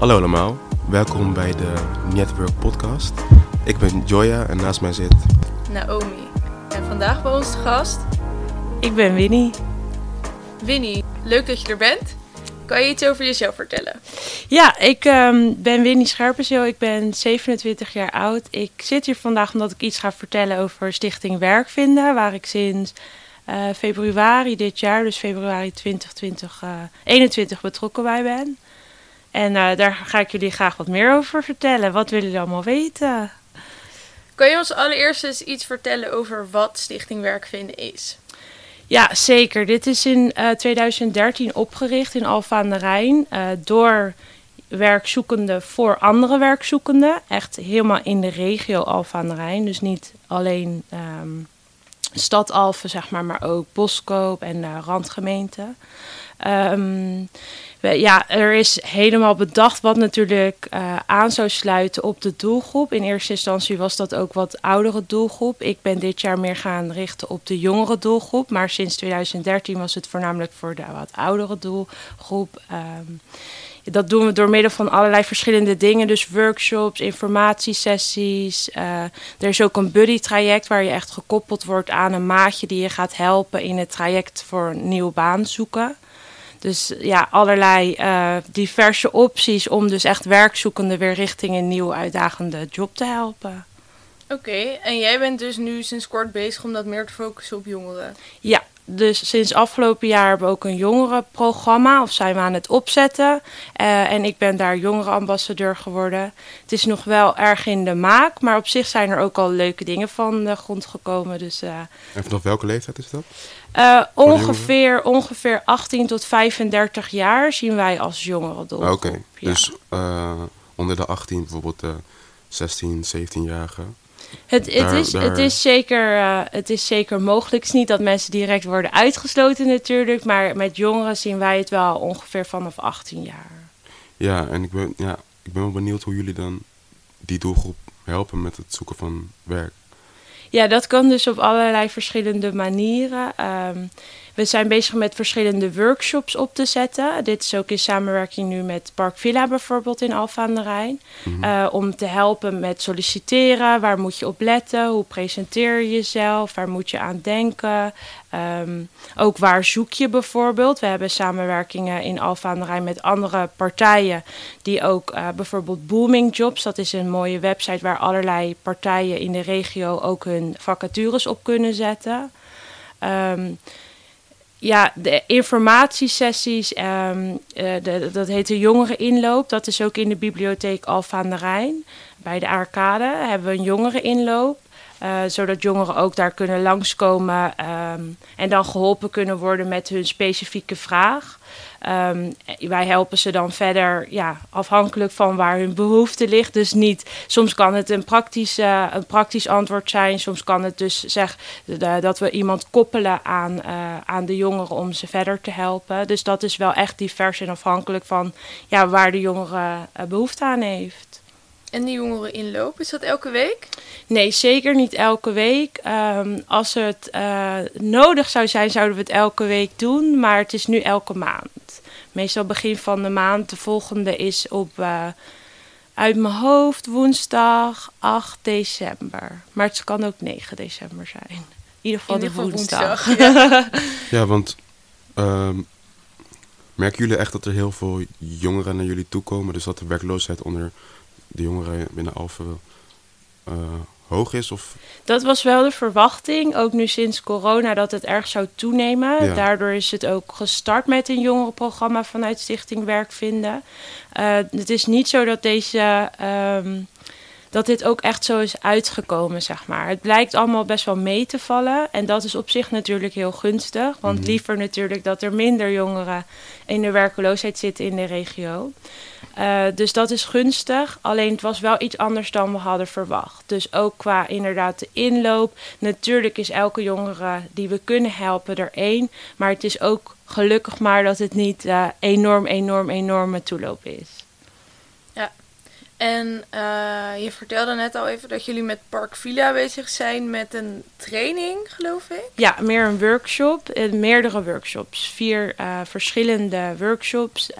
Hallo allemaal, welkom bij de Network Podcast. Ik ben Joya en naast mij zit. Naomi. En vandaag bij ons de gast Ik ben Winnie. Winnie. Leuk dat je er bent. Kan je iets over jezelf vertellen? Ja, ik ehm, ben Winnie Scherpenzeel. Ik ben 27 jaar oud. Ik zit hier vandaag omdat ik iets ga vertellen over Stichting Werkvinden, waar ik sinds eh, februari dit jaar, dus februari 2020, eh 21 betrokken bij ben. En eh, daar ga ik jullie graag wat meer over vertellen. Wat willen jullie allemaal weten? Kan je ons allereerst eens iets vertellen over wat Stichting Werkvinden is? Ja, zeker. Dit is in eh, 2013 opgericht in Alphen aan de Rijn eh, door werkzoekenden voor andere werkzoekenden. Echt helemaal in de regio Alphen aan de Rijn. Dus niet alleen ehm, stad Alphen, zeg maar, maar ook Boskoop en de randgemeenten. Ehm, ja, er is helemaal bedacht wat natuurlijk eh, aan zou sluiten op de doelgroep. In eerste instantie was dat ook wat oudere doelgroep. Ik ben dit jaar meer gaan richten op de jongere doelgroep. Maar sinds 2013 was het voornamelijk voor de wat oudere doelgroep. Ehm, dat doen we door middel van allerlei verschillende dingen. Dus workshops, informatiesessies. eh, er is ook een buddy-traject waar je echt gekoppeld wordt aan een maatje die je gaat helpen in het traject voor een nieuwe baan zoeken. Dus ja, allerlei eh, diverse opties om dus echt werkzoekenden weer richting een nieuwe uitdagende job te helpen. Oké, en jij bent dus nu sinds kort bezig om dat meer te focussen op jongeren. Ja, dus sinds afgelopen jaar hebben we ook een jongerenprogramma, of zijn we aan het opzetten. Eh, en ik ben daar jongerenambassadeur geworden. Het is nog wel erg in de maak, maar op zich zijn er ook al leuke dingen van de grond gekomen. Dus eh, En vanaf welke leeftijd is dat? eh, de ongeveer, ongeveer 18 tot 35 jaar zien wij als jongeren Oké, Ja. dus onder de 18 bijvoorbeeld eh 16, 17-jarigen. Het, het, Daar- is, daar- het, is zeker, eh, het is zeker mogelijk. Het is niet dat mensen direct worden uitgesloten natuurlijk. Maar met jongeren zien wij het wel ongeveer vanaf 18 jaar. Ja, en ik ben, ja, ik ben wel benieuwd hoe jullie dan die doelgroep helpen met het zoeken van werk. Ja, dat kan dus op allerlei verschillende manieren. Ehm, we zijn bezig met verschillende workshops op te zetten. Dit is ook in samenwerking nu met Park Villa bijvoorbeeld in aan de Rijn. Mhm. Eh, om te helpen met solliciteren. Waar moet je op letten? Hoe presenteer je jezelf? Waar moet je aan denken? Ehm, ook waar zoek je bijvoorbeeld? We hebben samenwerkingen in Alphen aan de Rijn met andere partijen. Die ook eh, bijvoorbeeld Booming Jobs. Dat is een mooie website waar allerlei partijen in de regio ook hun vacatures op kunnen zetten. Ehm, ja, de informatiesessies, eh, de, dat heet de jongereninloop. Dat is ook in de bibliotheek Alphen aan de Rijn. Bij de Arcade hebben we een jongereninloop. eh, zodat jongeren ook daar kunnen langskomen ehm, en dan geholpen kunnen worden met hun specifieke vraag. Ehm, wij helpen ze dan verder, ja, afhankelijk van waar hun behoefte ligt. Dus niet, soms kan het een praktisch, eh, een praktisch antwoord zijn. Soms kan het dus zeg, dat we iemand koppelen aan, eh, aan de jongeren om ze verder te helpen. Dus dat is wel echt divers en afhankelijk van ja, waar de jongere eh, behoefte aan heeft. En die jongeren inloop, is dat elke week? Nee, zeker niet elke week. Ehm, als het eh, nodig zou zijn, zouden we het elke week doen. Maar het is nu elke maand. Meestal begin van de maand. De volgende is op, eh, uit mijn hoofd, woensdag 8 december. Maar het kan ook 9 december zijn. In ieder geval In de ieder geval woensdag. woensdag, ja. Ja, want ehm, merken jullie echt dat er heel veel jongeren naar jullie toe komen? Dus dat de werkloosheid onder de jongeren binnen Alphen eh, hoog is? Of, Dat was wel de verwachting, ook nu sinds corona, dat het erg zou toenemen. Ja. Daardoor is het ook gestart met een jongerenprogramma vanuit Stichting Werkvinden. Eh, het is niet zo dat deze. ehm, dat dit ook echt zo is uitgekomen, zeg maar. Het blijkt allemaal best wel mee te vallen. En dat is op zich natuurlijk heel gunstig. Want Mhm. liever natuurlijk dat er minder jongeren in de werkeloosheid zitten in de regio. Eh, dus dat is gunstig. Alleen het was wel iets anders dan we hadden verwacht. Dus ook qua inderdaad de inloop. Natuurlijk is elke jongere die we kunnen helpen er één. Maar het is ook gelukkig maar dat het niet eh, enorm, enorm, enorme toeloop is. En uh, je vertelde net al even dat jullie met Park Villa bezig zijn met een training, geloof ik? Ja, meer een workshop. Meerdere workshops. Vier uh, verschillende workshops.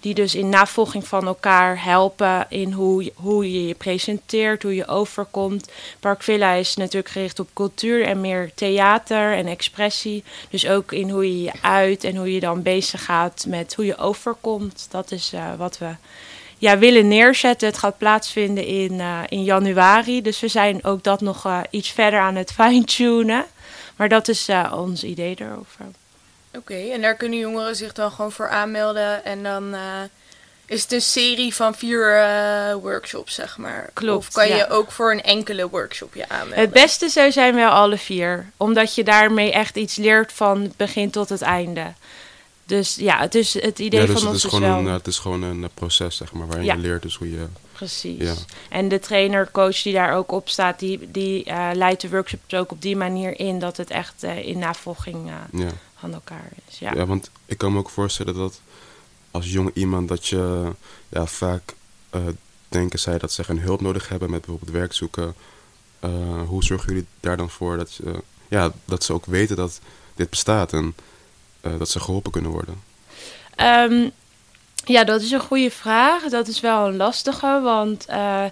die dus in navolging van elkaar helpen in hoe, hoe je je presenteert, hoe je overkomt. Park Villa is natuurlijk gericht op cultuur en meer theater en expressie. Dus ook in hoe je je uit en hoe je dan bezig gaat met hoe je overkomt. Dat is wat we ja, willen neerzetten. Het gaat plaatsvinden in, uh, in januari. Dus we zijn ook dat nog uh, iets verder aan het fine-tunen. Maar dat is uh, ons idee erover. Oké, okay, en daar kunnen jongeren zich dan gewoon voor aanmelden. En dan is het een serie van vier workshops, zeg maar. Klopt. Of kan ja. je ook voor een enkele workshop je aanmelden? Het beste zou zijn wel alle vier. Omdat je daarmee echt iets leert van begin tot het einde. Dus ja, het, is het idee ja, dus van het ons is is gewoon wel... Een, het is gewoon een uh, proces, zeg maar, waarin Ja. je leert dus hoe je... Precies. Ja. En de trainer, coach die daar ook op staat, die, die eh, leidt de workshops ook op die manier in dat het echt eh, in navolging eh, Ja. van elkaar is. Ja. Ja. want ik kan me ook voorstellen dat als jong iemand dat je ja, vaak eh, denken zij dat ze geen hulp nodig hebben met bijvoorbeeld werk zoeken. Eh, hoe zorgen jullie daar dan voor dat, ja, dat ze ook weten dat dit bestaat en eh, dat ze geholpen kunnen worden? Ehm, ja, dat is een goede vraag. Dat is wel een lastige, want eh,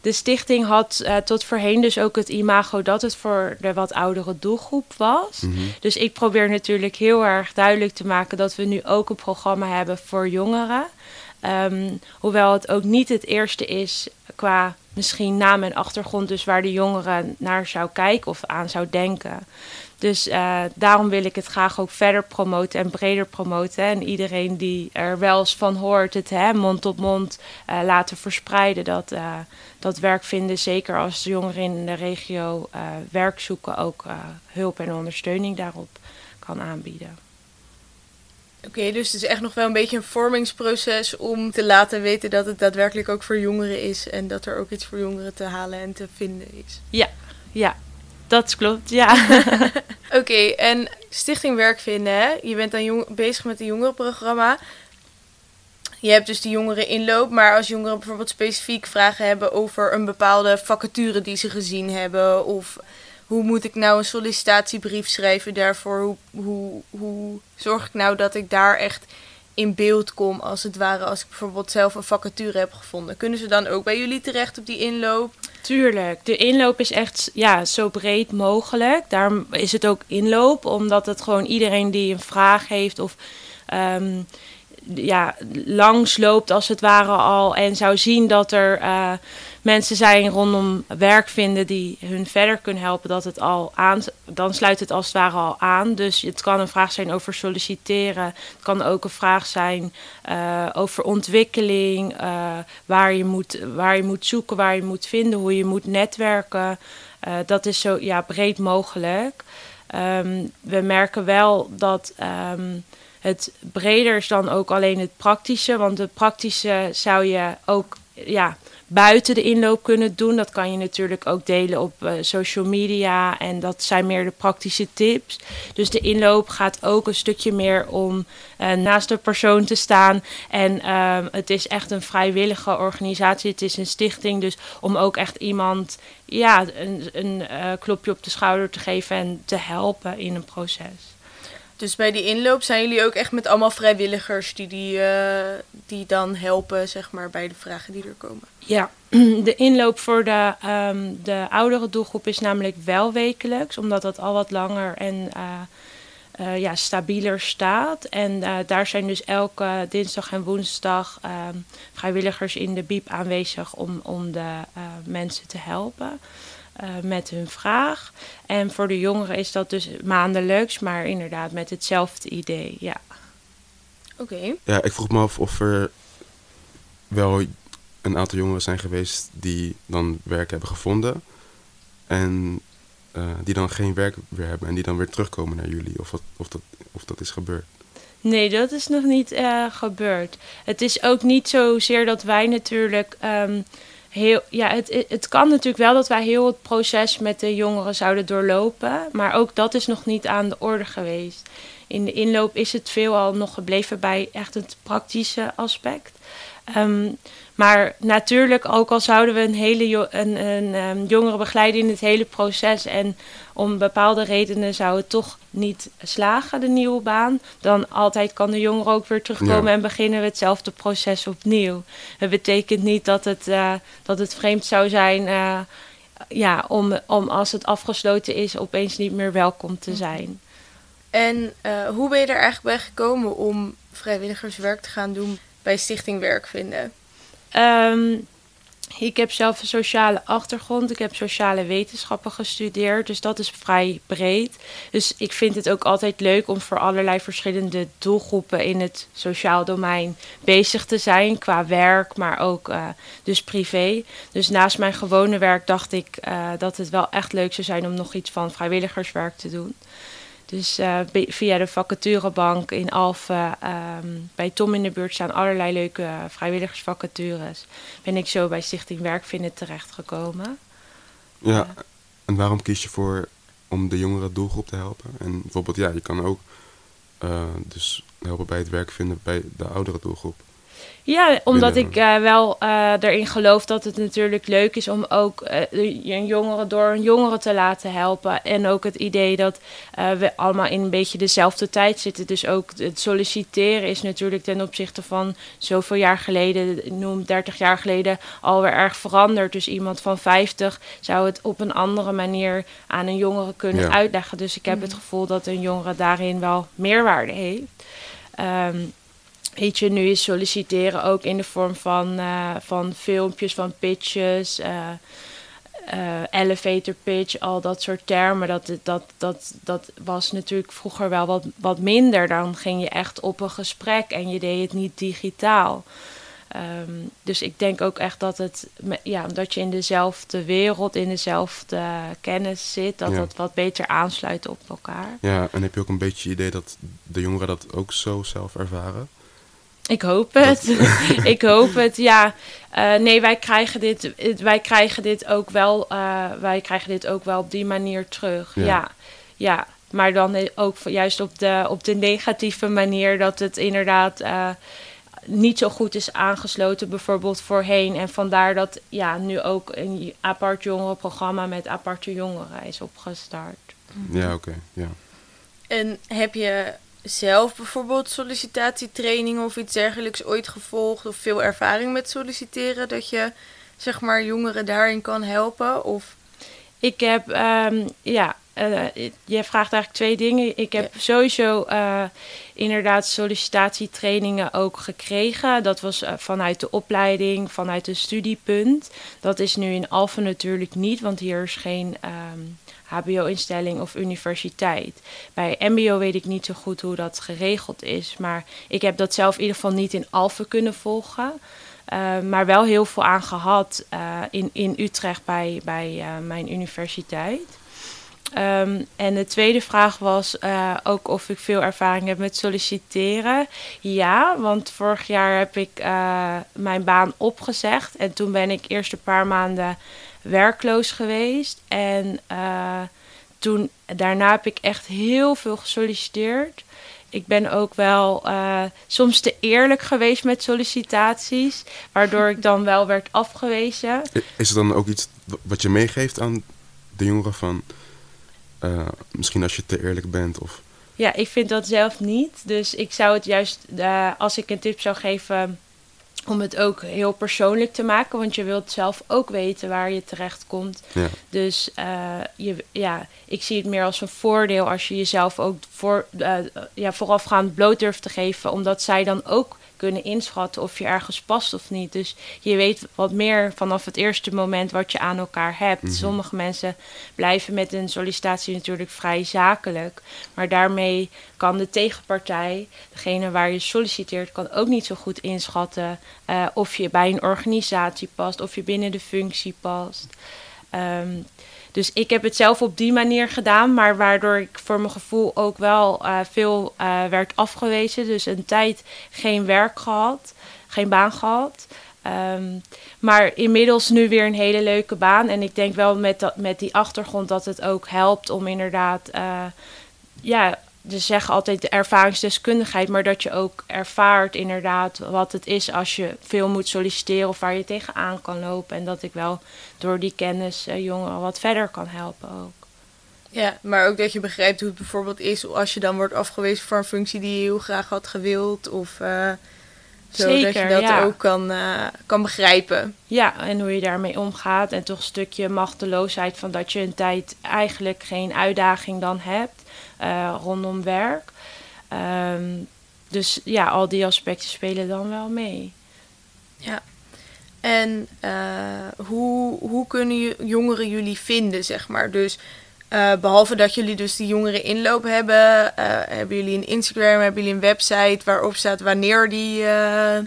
de stichting had eh, tot voorheen dus ook het imago dat het voor de wat oudere doelgroep was. Mhm. Dus ik probeer natuurlijk heel erg duidelijk te maken dat we nu ook een programma hebben voor jongeren. Ehm, hoewel het ook niet het eerste is qua misschien naam en achtergrond, dus waar de jongeren naar zou kijken of aan zou denken. Dus eh, daarom wil ik het graag ook verder promoten en breder promoten. En iedereen die er wel eens van hoort, het hè, mond tot mond eh, laten verspreiden. Dat, eh, dat werk vinden, zeker als de jongeren in de regio werk zoeken, ook hulp en ondersteuning daarop kan aanbieden. Oké, dus het is echt nog wel een beetje een vormingsproces om te laten weten dat het daadwerkelijk ook voor jongeren is. En dat er ook iets voor jongeren te halen en te vinden is. Ja, dat klopt, ja. Oké, en Stichting Werk Vinden, hè? je bent dan jong- bezig met een jongerenprogramma. Je hebt dus die jongeren inloop, maar als jongeren bijvoorbeeld specifiek vragen hebben over een bepaalde vacature die ze gezien hebben, of hoe moet ik nou een sollicitatiebrief schrijven daarvoor, hoe, hoe, hoe zorg ik nou dat ik daar echt in beeld kom, als het ware, als ik bijvoorbeeld zelf een vacature heb gevonden. Kunnen ze dan ook bij jullie terecht op die inloop? Tuurlijk, de inloop is echt ja, zo breed mogelijk. Daarom is het ook inloop, omdat het gewoon iedereen die een vraag heeft of ehm, ja, langs loopt als het ware al en zou zien dat er eh, mensen zijn rondom werk vinden die hun verder kunnen helpen, dat het al aan, dan sluit het als het ware al aan. Dus het kan een vraag zijn over solliciteren, het kan ook een vraag zijn eh, over ontwikkeling, eh, waar, je moet, waar je moet zoeken, waar je moet vinden, hoe je moet netwerken. Eh, dat is zo ja, breed mogelijk. Ehm, we merken wel dat ehm, het breder is dan ook alleen het praktische. Want het praktische zou je ook ja, buiten de inloop kunnen doen. Dat kan je natuurlijk ook delen op eh, social media. En dat zijn meer de praktische tips. Dus de inloop gaat ook een stukje meer om eh, naast de persoon te staan. En ehm, het is echt een vrijwillige organisatie. Het is een stichting. Dus om ook echt iemand ja, een, een eh, klopje op de schouder te geven en te helpen in een proces. Dus bij die inloop zijn jullie ook echt met allemaal vrijwilligers die, die, eh, die dan helpen, zeg maar, bij de vragen die er komen. Ja, de inloop voor de, ehm, de oudere doelgroep is namelijk wel wekelijks, omdat dat al wat langer en eh, eh, ja, stabieler staat. En daar zijn dus elke dinsdag en woensdag ehm, vrijwilligers in de BIEB aanwezig om, om de mensen te helpen. Eh, met hun vraag. En voor de jongeren is dat dus maandelijks, maar inderdaad met hetzelfde idee. Ja. Oké. Ja, ik vroeg me af of er wel een aantal jongeren zijn geweest die dan werk hebben gevonden. En eh, die dan geen werk weer hebben en die dan weer terugkomen naar jullie. Of, wat, of, dat, of dat is gebeurd. Nee, dat is nog niet eh, gebeurd. Het is ook niet zozeer dat wij natuurlijk ehm, heel. Ja, het, het- kan natuurlijk wel dat wij heel het proces met de jongeren zouden doorlopen. Maar ook dat is nog niet aan de orde geweest. In de inloop is het veelal nog gebleven bij echt het praktische aspect. Ehm, maar natuurlijk, ook al zouden we een hele jo een, een, um, jongere begeleiden in het hele proces en om bepaalde redenen zou het toch niet slagen, de nieuwe baan, dan altijd kan de jongere ook weer terugkomen en beginnen we hetzelfde proces opnieuw. Het betekent niet dat het, uh, dat het vreemd zou zijn. Uh, ja, om, om als het afgesloten is, opeens niet meer welkom te zijn. En uh, hoe ben je er eigenlijk bij gekomen om vrijwilligerswerk te gaan doen bij Stichting Werkvinden? Um, ik heb zelf een sociale achtergrond. Ik heb sociale wetenschappen gestudeerd. Dus dat is vrij breed. Dus ik vind het ook altijd leuk om voor allerlei verschillende doelgroepen in het sociaal domein bezig te zijn. Qua werk, maar ook uh, dus privé. Dus naast mijn gewone werk dacht ik uh, dat het wel echt leuk zou zijn om nog iets van vrijwilligerswerk te doen. Dus uh, via de vacaturebank in Alphen, um, bij Tom in de buurt staan allerlei leuke vrijwilligersvacatures. Ben ik zo bij Stichting Werkvinden terechtgekomen. Ja, en waarom kies je voor om de jongere doelgroep te helpen? En bijvoorbeeld, ja, je kan ook uh, dus helpen bij het werk vinden bij de oudere doelgroep. Ja, omdat ik uh, wel uh, erin geloof dat het natuurlijk leuk is om ook uh, een jongere door een jongere te laten helpen. En ook het idee dat we allemaal in een beetje dezelfde tijd zitten. Dus ook het solliciteren is natuurlijk ten opzichte van zoveel jaar geleden, noem 30 jaar geleden, alweer erg veranderd. Dus iemand van 50 zou het op een andere manier aan een jongere kunnen ja. uitleggen. Dus ik heb het gevoel dat een jongere daarin wel meerwaarde heeft. Um, Weet je, nu is solliciteren ook in de vorm van, uh, van filmpjes, van pitches, uh, uh, elevator pitch, al dat soort termen. Dat, dat, dat, dat was natuurlijk vroeger wel wat, wat minder. Dan ging je echt op een gesprek en je deed het niet digitaal. Um, dus ik denk ook echt dat het, ja, dat je in dezelfde wereld, in dezelfde kennis zit, dat ja. dat wat beter aansluit op elkaar. Ja, en heb je ook een beetje het idee dat de jongeren dat ook zo zelf ervaren? Ik hoop het. ik hoop het, ja. Uh, nee, wij krijgen dit, wij krijgen dit ook wel, uh, wij krijgen dit ook wel op die manier terug. Ja, ja. ja. Maar dan ook juist op de, op de negatieve manier dat het inderdaad uh, niet zo goed is aangesloten, bijvoorbeeld voorheen. En vandaar dat ja, nu ook een apart jongerenprogramma met aparte jongeren is opgestart. Ja, oké. Okay, ja. En heb je zelf bijvoorbeeld sollicitatietrainingen of iets dergelijks ooit gevolgd of veel ervaring met solliciteren dat je zeg maar jongeren daarin kan helpen? Of ik heb um, ja uh, je vraagt eigenlijk twee dingen. Ik heb ja. sowieso uh, inderdaad sollicitatietrainingen ook gekregen. Dat was uh, vanuit de opleiding, vanuit een studiepunt. Dat is nu in Alphen natuurlijk niet, want hier is geen um, HBO-instelling of universiteit. Bij MBO weet ik niet zo goed hoe dat geregeld is, maar ik heb dat zelf in ieder geval niet in Alphen kunnen volgen. Uh, maar wel heel veel aan gehad uh, in, in Utrecht bij, bij uh, mijn universiteit. Um, en de tweede vraag was uh, ook of ik veel ervaring heb met solliciteren. Ja, want vorig jaar heb ik uh, mijn baan opgezegd. En toen ben ik eerst een paar maanden werkloos geweest. En uh, toen, daarna heb ik echt heel veel gesolliciteerd. Ik ben ook wel soms te eerlijk geweest met sollicitaties, waardoor ik dan wel werd afgewezen. Is er dan ook iets wat je meegeeft aan de jongeren van uh, misschien als je te eerlijk bent of... Ja, ik vind dat zelf niet. Dus ik zou het juist, uh, als ik een tip zou geven, om het ook heel persoonlijk te maken. Want je wilt zelf ook weten waar je terecht komt. Ja. Dus uh, je, ja, ik zie het meer als een voordeel als je jezelf ook voor, ja, voorafgaand bloot durft te geven. Omdat zij dan ook kunnen inschatten of je ergens past of niet. Dus je weet wat meer vanaf het eerste moment wat je aan elkaar hebt. Mm -hmm. Sommige mensen blijven met een sollicitatie natuurlijk vrij zakelijk. Maar daarmee kan de tegenpartij, degene waar je solliciteert, kan ook niet zo goed inschatten uh, of je bij een organisatie past, of je binnen de functie past. Um, dus ik heb het zelf op die manier gedaan, maar waardoor ik voor mijn gevoel ook wel uh, veel uh, werd afgewezen. Dus een tijd geen werk gehad, geen baan gehad. Um, maar inmiddels nu weer een hele leuke baan. En ik denk wel met, dat, met die achtergrond dat het ook helpt om inderdaad ja, ze zeggen altijd de ervaringsdeskundigheid, maar dat je ook ervaart inderdaad wat het is als je veel moet solliciteren of waar je tegenaan kan lopen. En dat ik wel door die kennis uh, jongeren wat verder kan helpen ook. Ja, maar ook dat je begrijpt hoe het bijvoorbeeld is als je dan wordt afgewezen voor een functie die je heel graag had gewild. Of uh, zo, Zeker, dat je dat ja. ook kan, uh, kan begrijpen. Ja, en hoe je daarmee omgaat. En toch een stukje machteloosheid van dat je een tijd eigenlijk geen uitdaging dan hebt uh, rondom werk. Um, dus ja, al die aspecten spelen dan wel mee. Ja. En hoe, hoe kunnen jongeren jullie vinden, zeg maar? Dus uh, behalve dat jullie dus die jongeren inloop hebben, uh, hebben jullie een Instagram, hebben jullie een website waarop staat wanneer die. Uh...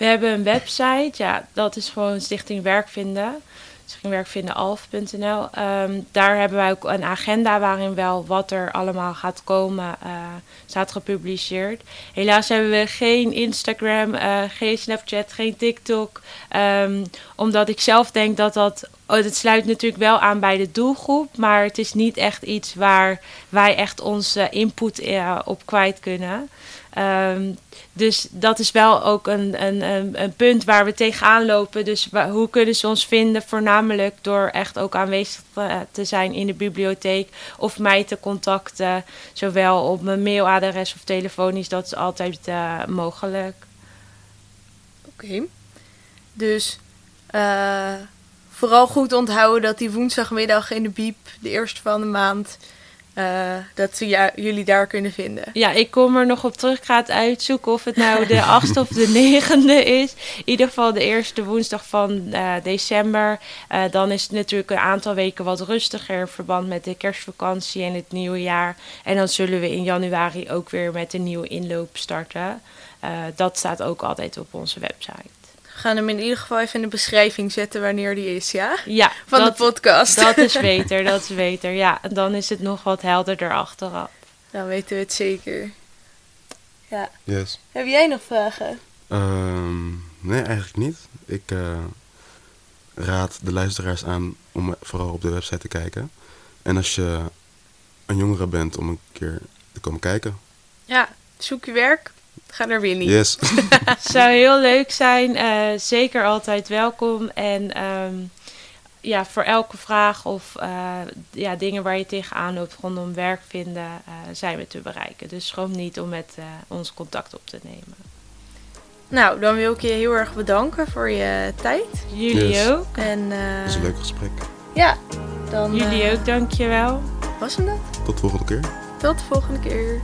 We hebben een website, ja, dat is gewoon Stichting Werkvinden. Stichtingwerkvindenalf.nl. Um, daar hebben wij ook een agenda waarin wel wat er allemaal gaat komen staat gepubliceerd. Helaas hebben we geen Instagram, geen Snapchat, geen TikTok. Um, omdat ik zelf denk dat dat Oh, het sluit natuurlijk wel aan bij de doelgroep, maar het is niet echt iets waar wij echt onze input uh, op kwijt kunnen. Um, dus dat is wel ook een, een, een, punt waar we tegenaan lopen. Dus hoe kunnen ze ons vinden? Voornamelijk door echt ook aanwezig te zijn in de bibliotheek of mij te contacten. Zowel op mijn mailadres of telefonisch, dat is altijd uh, mogelijk. Oké. Dus uh, vooral goed onthouden dat die woensdagmiddag in de Biep, de eerste van de maand, uh, dat ze ja, jullie daar kunnen vinden. Ja, ik kom er nog op terug. Ik ga het uitzoeken of het nou de 8 of de 9e is. In ieder geval de eerste woensdag van uh, december. Uh, dan is het natuurlijk een aantal weken wat rustiger in verband met de kerstvakantie en het nieuwe jaar. En dan zullen we in januari ook weer met een nieuwe inloop starten. dat staat ook altijd op onze website gaan hem in ieder geval even in de beschrijving zetten wanneer die is, ja? Ja. Van de podcast. Dat is beter, dat is beter. Ja, en dan is het nog wat helderder achteraf. Dan weten we het zeker. Ja. Yes. Heb jij nog vragen? Um, nee, eigenlijk niet. Ik uh, raad de luisteraars aan om vooral op de website te kijken. En als je een jongere bent, om een keer te komen kijken. Ja, zoek je werk. Ga er weer niet. Yes. Zou heel leuk zijn. Uh, zeker altijd welkom. En um, ja, voor elke vraag of uh, ja, dingen waar je tegenaan loopt rondom werk vinden, uh, zijn we te bereiken. Dus schroom niet om met ons contact op te nemen. Nou, dan wil ik je heel erg bedanken voor je tijd. Jullie yes. ook. En, Het is een leuk gesprek. Ja, dan. Jullie ook, dankjewel. Was hem dat? Tot de volgende keer. Tot de volgende keer.